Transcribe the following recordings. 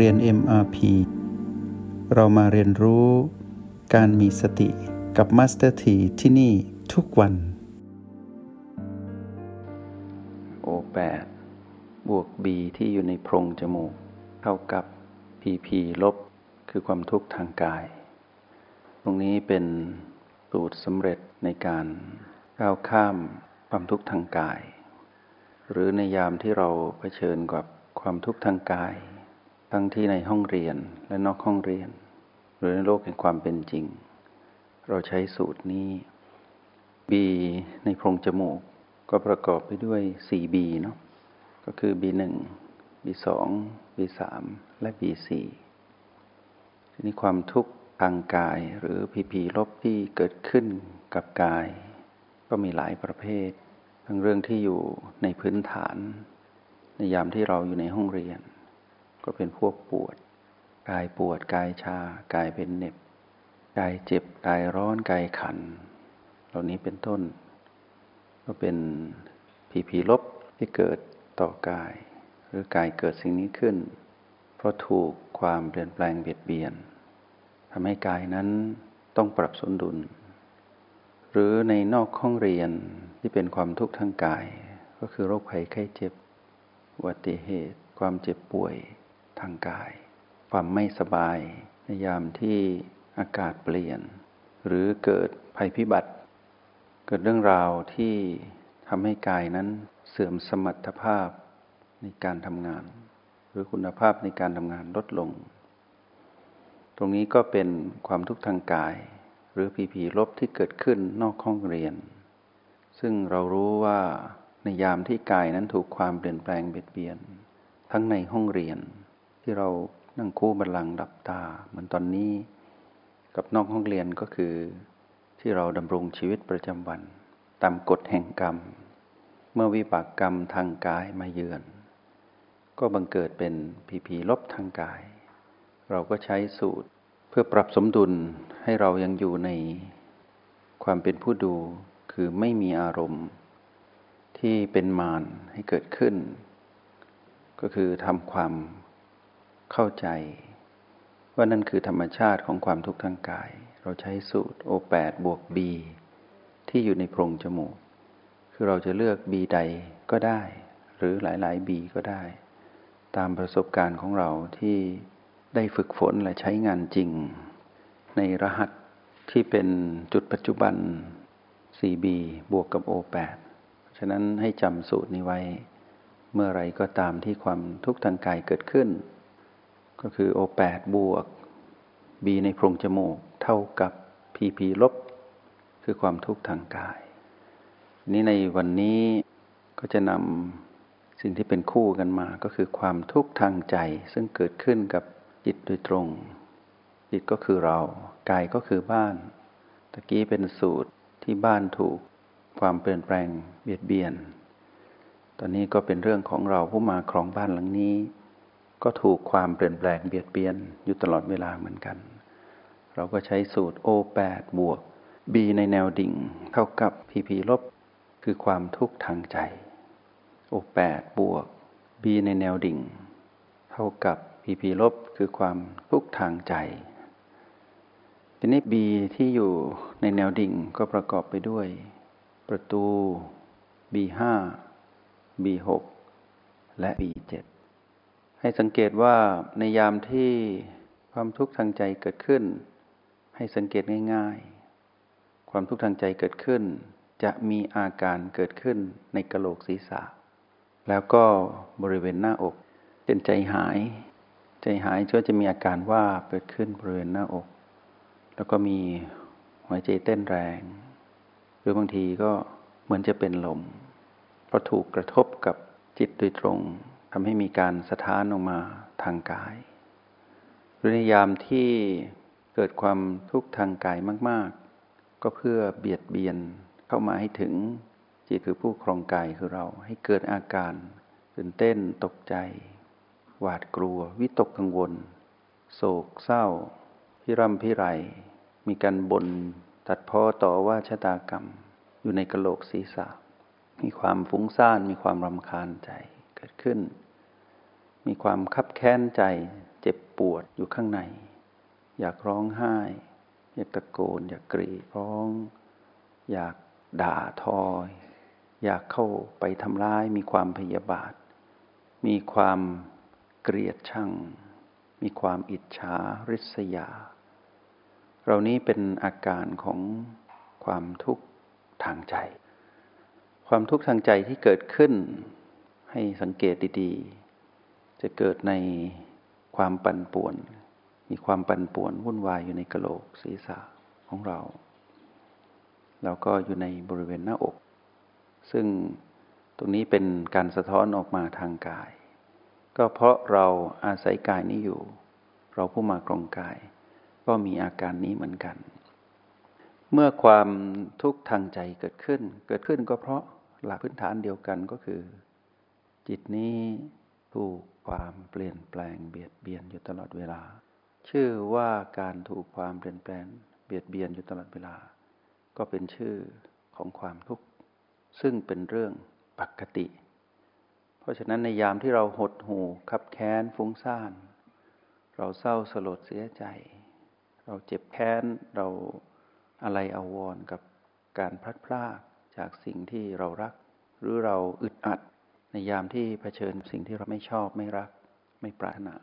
เรียน MRP เรามาเรียนรู้การมีสติกับ Master T ที่ที่นี่ทุกวัน O8 บวก B ที่อยู่ในโพรงจมูก เท่ากับ PP ลบ คือความทุกข์ทางกาย ตรงนี้เป็นสูตรสำเร็จในการก้าวข้ามความทุกข์ทางกาย หรือในยามที่เราเผชิญกับความทุกข์ทางกาย ทั้งที่ในห้องเรียนและนอกห้องเรียน หรือในโลกแห่งความเป็นจริง เราใช้สูตรนี้ B ในโพรงจมูก ก็ประกอบไปด้วย 4B เนาะก็คือ B1 B2 B3 และ B4 ทีนี้ความทุกข์ทางกายหรือ PP ลบที่เกิดขึ้นกับกาย ก็มีหลายประเภท ทั้งเรื่องที่อยู่ในพื้นฐาน ในยามที่เราอยู่ในห้องเรียน ก็เป็นพวกปวด กายปวดกายชา กายเป็นเน็บ กายเจ็บ กายร้อน กายขัน เหล่านี้เป็นต้น ก็เป็นผีผีลบที่เกิดต่อกาย หรือกายเกิดสิ่งนี้ขึ้น เพราะถูกความเปลี่ยนแปลงเบียดเบียนทำให้กายนั้นต้องปรับสมดุล หรือในนอกห้องเรียนที่เป็นความทุกข์ทางกาย ก็คือโรคภัยไข้เจ็บอุบัติเหตุ ความเจ็บป่วย ทางกาย ความไม่สบายในยามที่อากาศเปลี่ยน หรือเกิดภัยพิบัติ เกิดเรื่องราวที่ทำให้กายนั้นเสื่อมสมรรถภาพในการทำงาน หรือคุณภาพในการทำงานลดลง ตรงนี้ก็เป็นความทุกข์ทางกาย หรือผีผีลบที่เกิดขึ้นนอกห้องเรียน ซึ่งเรารู้ว่าในยามที่กายนั้นถูกความเปลี่ยนแปลงเบียดเบียน ทั้งในห้องเรียน ที่เรานั่งคู่บัลลังก์ดับตาเหมือนตอนนี้ กับนอกห้องเรียนก็คือที่เราดำรงชีวิตประจำวัน ตามกฎแห่งกรรม เมื่อวิบากกรรมทางกายมาเยือน ก็บังเกิดเป็นผีผีลบทางกาย เราก็ใช้สูตรเพื่อปรับสมดุลให้เรายังอยู่ในความเป็นผู้ดูคือไม่มีอารมณ์ ที่เป็นมารให้เกิดขึ้น ก็คือทำความ เข้าใจ ว่านั่นคือธรรมชาติของความทุกข์ทางกาย เราใช้สูตร O8 บวก B ที่อยู่ในโพรงจมูก คือเราจะเลือก B ใดก็ได้ หรือหลายๆ B ก็ได้ ตามประสบการณ์ของเราที่ได้ฝึกฝนและใช้งานจริง ในรหัสที่เป็นจุดปัจจุบัน 4B บวกกับ O8 ฉะนั้นให้จำสูตรนี้ไว้ เมื่อไรก็ตามที่ความทุกข์ทางกายเกิดขึ้น ก็คือ O8 บวก B ในโพรงจมูก เท่ากับ PP ลบ คือความทุกข์ทางกาย นี้ในวันนี้ก็จะนำสิ่งที่เป็นคู่กันมา ก็คือความทุกข์ทางใจ ซึ่งเกิดขึ้นกับจิตโดยตรง จิตก็คือเรา กายก็คือบ้าน ตะกี้เป็นสูตรที่บ้านถูกความเปลี่ยนแปลงเบียดเบียน ตอนนี้ก็เป็นเรื่องของเราผู้มาครองบ้านหลังนี้ ก็ถูกความเปลี่ยนแปลงเบียดเบียนอยู่ตลอดเวลาเหมือนกัน เราก็ใช้สูตร O8 บวก B ในแนวดิ่ง เท่ากับ PP ลบ คือความทุกข์ทางใจ O8 บวก B ในแนวดิ่ง เท่ากับ PP ลบ คือความทุกข์ทางใจทีนี้ B ที่อยู่ในแนวดิ่งก็ประกอบไปด้วย ประตู B5 B6 และ B7 ให้สังเกตว่าในยามที่ความทุกข์ทางใจเกิดขึ้น ให้สังเกตง่ายๆ ความทุกข์ทางใจเกิดขึ้น จะมีอาการเกิดขึ้นในกระโหลกศีรษะ แล้วก็บริเวณหน้าอกเป็นใจหาย ใจหายก็จะมีอาการว่าเกิดขึ้นบริเวณหน้าอก แล้วก็มีหัวใจเต้นแรง หรือบางทีก็เหมือนจะเป็นลมเพราะถูกกระทบกับจิตโดยตรง ทำให้มีการสะท้านออกมาทางกายหรือในยามที่เกิดความทุกข์ทางกายมาก ๆ ก็เพื่อเบียดเบียนเข้ามาให้ถึงจิตคือผู้ครองกายคือเราให้เกิดอาการตื่นเต้นตกใจ หวาดกลัว วิตกกังวล โศกเศร้า พิรำพิไร มีการบน่นตัดพ้อต่อว่าชะตากรรม อยู่ในกระโหลกศีรษะ มีความฟุ้งซ่านมีความรำคาญใจเกิดขึ้น มีความคับแค้นใจ เจ็บปวดอยู่ข้างใน อยากร้องไห้ อยากตะโกน อยากกรีดร้อง อยากด่าทอย อยากเข้าไปทำร้าย มีความพยาบาท มีความเกลียดชัง มีความอิจฉาริษยาเรานี้เป็นอาการของความทุกข์ทางใจ ความทุกข์ทางใจที่เกิดขึ้นให้สังเกตดีๆ จะเกิดในความปั่นป่วน มีความปั่นป่วนวุ่นวายอยู่ในกระโหลกศีรษะของเรา แล้วก็อยู่ในบริเวณหน้าอก ซึ่งตรงนี้เป็นการสะท้อนออกมาทางกาย ก็เพราะเราอาศัยกายนี้อยู่ เราผู้มากรองกาย ก็มีอาการนี้เหมือนกัน เมื่อความทุกข์ทางใจเกิดขึ้น เกิดขึ้นก็เพราะหลักพื้นฐานเดียวกันก็คือ จิตนี้ ถูกความเปลี่ยนแปลงเบียดเบียนอยู่ตลอดเวลา ชื่อว่าการถูกความเปลี่ยนแปลงเบียดเบียนอยู่ตลอดเวลา ก็เป็นชื่อของความทุกข์ซึ่งเป็นเรื่องปกติ เพราะฉะนั้นในยามที่เราหดหู่ขับแค้นฟุ้งซ่าน เราเศร้าสลดเสียใจ เราเจ็บแค้นเราอะไรอาวรกับการพลัดพรากจากสิ่งที่เรารัก หรือเราอึดอัด ในยามที่เผชิญสิ่งที่เราไม่ชอบไม่รัก ไม่ปรารถนา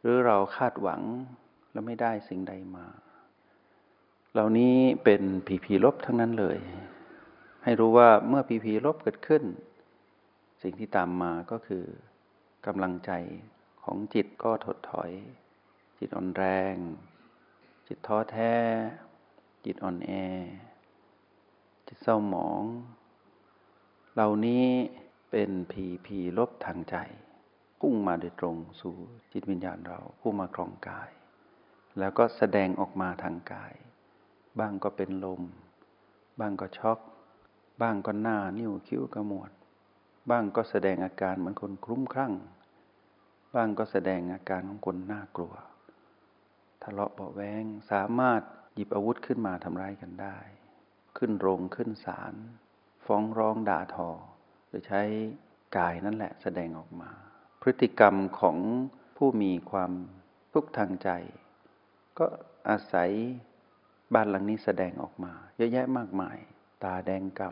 หรือเราคาดหวังแล้วไม่ได้สิ่งใดมา เหล่านี้เป็นผีผีลบทั้งนั้นเลย ให้รู้ว่าเมื่อผีผีลบเกิดขึ้น สิ่งที่ตามมาก็คือกำลังใจของจิตก็ถดถอย จิตอ่อนแรง จิตท้อแท้ จิตอ่อนแอ จิตเศร้าหมอง เหล่านี้ เป็นผีผีลบทางใจ พุ่งมาโดยตรงสู่จิตวิญญาณเราผู้มาครองกาย แล้วก็แสดงออกมาทางกาย บ้างก็เป็นลม บ้างก็ช็อก บ้างก็หน้านิ้วคิ้วกระมวด บ้างก็แสดงอาการเหมือนคนคลุ้มคลั่ง บ้างก็แสดงอาการของคนน่ากลัว ทะเลาะเบาแวงสามารถหยิบอาวุธขึ้นมาทำร้ายกันได้ ขึ้นโรงขึ้นศาลฟ้องร้องด่าทอ โดยใช้กายนั่นแหละแสดงออกมา พฤติกรรมของผู้มีความทุกข์ทางใจ ก็อาศัยบ้านหลังนี้แสดงออกมา เยอะแยะมากมาย ตาแดงก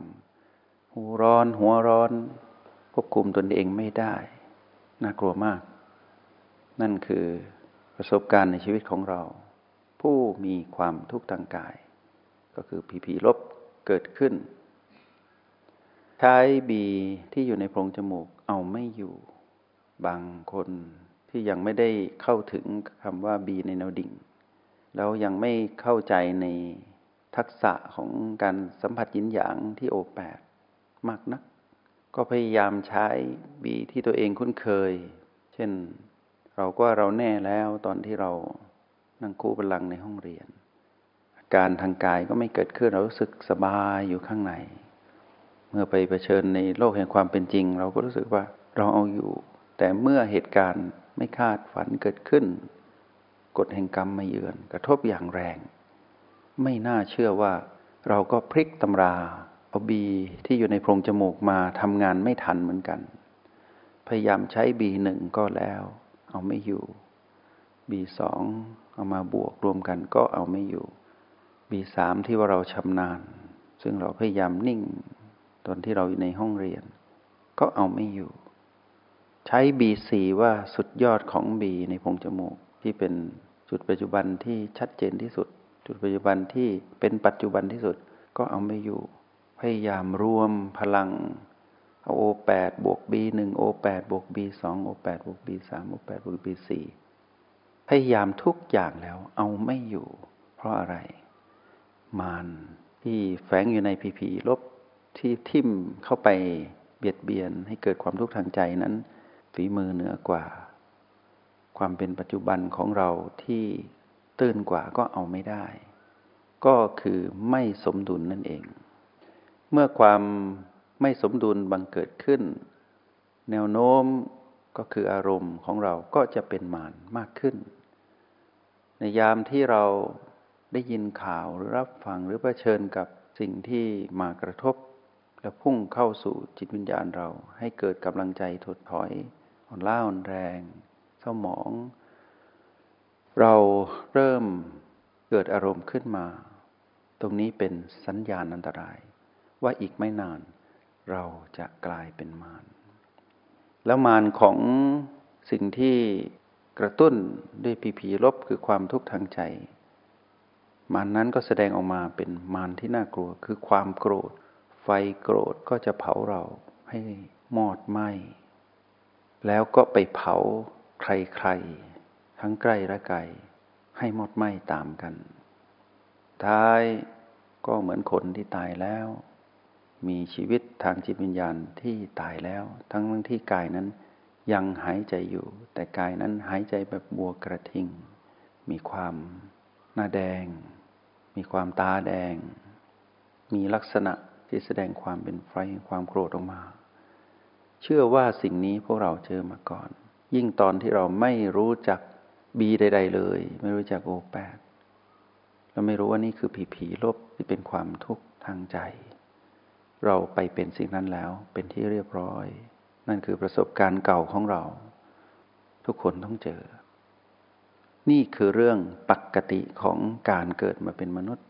ำหูร้อนหัวร้อนควบคุมตนเองไม่ได้ น่ากลัวมาก นั่นคือประสบการณ์ในชีวิตของเรา ผู้มีความทุกข์ทางกาย ก็คือผีผีลบเกิดขึ้น ใช้บีที่อยู่ในโพรงจมูกเอาไม่อยู่ บางคนที่ยังไม่ได้เข้าถึงคำว่าบีในแนวดิ่ง แล้วยังไม่เข้าใจในทักษะของการสัมผัสยินหยางที่โอแปดมากนัก ก็พยายามใช้บีที่ตัวเองคุ้นเคย เช่นเราก็เราแน่แล้วตอนที่เรานั่งคู่บัลลังในห้องเรียน อาการทางกายก็ไม่เกิดขึ้นเรารู้สึกสบายอยู่ข้างใน เมื่อไปเผชิญในโลกแห่งความเป็นจริง เราก็รู้สึกว่าเราเอาอยู่ แต่เมื่อเหตุการณ์ไม่คาดฝันเกิดขึ้น กฎแห่งกรรมมาเยือน กระทบอย่างแรง ไม่น่าเชื่อว่า เราก็พลิกตำราเอาบีที่อยู่ในโพรงจมูกมาทำงานไม่ทันเหมือนกัน พยายามใช้บีหนึ่งก็แล้ว เอาไม่อยู่บีสองเอามาบวกรวมกันก็เอาไม่อยู่บีสามที่ว่าเราชำนาญ ซึ่งเราพยายามนิ่ง ตอนที่เราอยู่ในห้องเรียน ก็เอาไม่อยู่ ใช้ B4 ว่าสุดยอดของ B ในพงจมูก ที่เป็นจุดปัจจุบันที่ชัดเจนที่สุด จุดปัจจุบันที่เป็นปัจจุบันที่สุด ก็เอาไม่อยู่ พยายามรวมพลังเอา O8 บวก B1 O8 บวก B2 O8 บวก B3 O8 บวก B4 พยายามทุกอย่างแล้วเอาไม่อยู่ เพราะอะไร มานที่แฝงอยู่ในพีพีลบ ที่ทิ่มเข้าไปเบียดเบียนให้เกิดความทุกข์ทางใจนั้น ฝีมือเหนือกว่า ความเป็นปัจจุบันของเราที่ตื้นกว่าก็เอาไม่ได้ ก็คือไม่สมดุลนั่นเอง เมื่อความไม่สมดุลบังเกิดขึ้น แนวโน้มก็คืออารมณ์ของเราก็จะเป็นมานมากขึ้น ในยามที่เราได้ยินข่าวหรือรับฟังหรือเผชิญกับสิ่งที่มากระทบ แล้วพุ่งเข้าสู่จิตวิญญาณเรา ให้เกิดกำลังใจถดถอยอ่อนล้าอ่อนแรง เศร้าหมอง เราเริ่มเกิดอารมณ์ขึ้นมา ตรงนี้เป็นสัญญาณอันตราย ว่าอีกไม่นานเราจะกลายเป็นมารแล้วมารของสิ่งที่กระตุ้นด้วยผีผีลบคือความทุกข์ทางใจ มารนั้นก็แสดงออกมาเป็นมารที่น่ากลัวคือความโกรธ โกรธก็จะเผาเราให้มอดไหม้แล้วก็ไปเผาใครๆ ทั้งใกล้และไกลให้มอดไหม้ตามกัน ท้ายก็เหมือนคนที่ตายแล้ว มีชีวิตทางจิตวิญญาณที่ตายแล้ว ทั้งที่กายนั้นยังหายใจอยู่ แต่กายนั้นหายใจแบบบัวกระทิง มีความหน้าแดง มีความตาแดง มีลักษณะ ที่แสดงความเป็นไฟความโกรธออกมา เชื่อว่าสิ่งนี้พวกเราเจอมาก่อน ยิ่งตอนที่เราไม่รู้จักบีใด ๆ เลย ไม่รู้จักโอแปดเราไม่รู้ว่านี่คือผีผีลบที่เป็นความทุกข์ทางใจ เราไปเป็นสิ่งนั้นแล้วเป็นที่เรียบร้อย นั่นคือประสบการณ์เก่าของเรา ทุกคนต้องเจอ นี่คือเรื่องปกติของการเกิดมาเป็นมนุษย์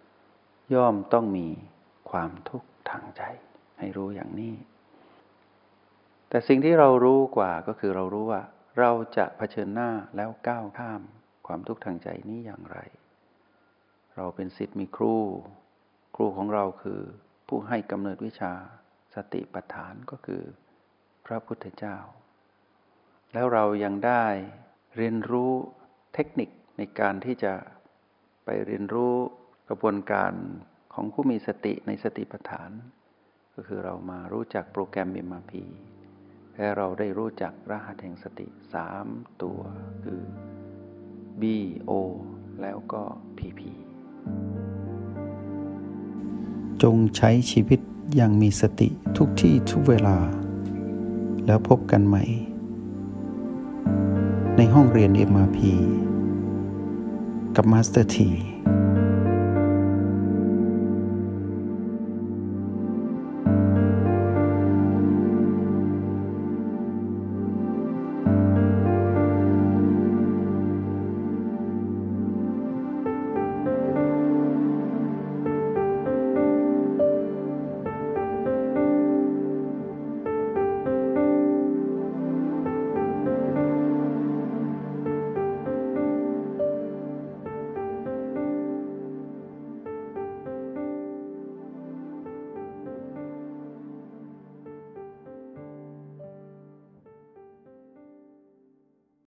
ย่อมต้องมีความทุกข์ ทางใจให้รู้อย่างนี้ แต่สิ่งที่เรารู้กว่าก็คือเรารู้ว่า เราจะะเผชิญหน้าแล้วก้าวข้ามความทุกข์ทางใจนี้อย่างไร เราเป็นสิทธิ์มีครู ครูของเราคือผู้ให้กำเนิดวิชาสติปัฏฐานก็คือ พระพุทธเจ้า แล้วเรายังได้เรียนรู้เทคนิคในการที่จะไปเรียนรู้กระบวนการ ของผู้มีสติในสติปัฏฐาน ก็คือเรามารู้จักโปรแกรม MRP และเราได้รู้จักรหัสแห่งสติสามตัวคือ B O แล้วก็ PP จงใช้ชีวิตอย่างมีสติทุกที่ทุกเวลา แล้วพบกันใหม่ ในห้องเรียน MRP กับมาสเตอร์ที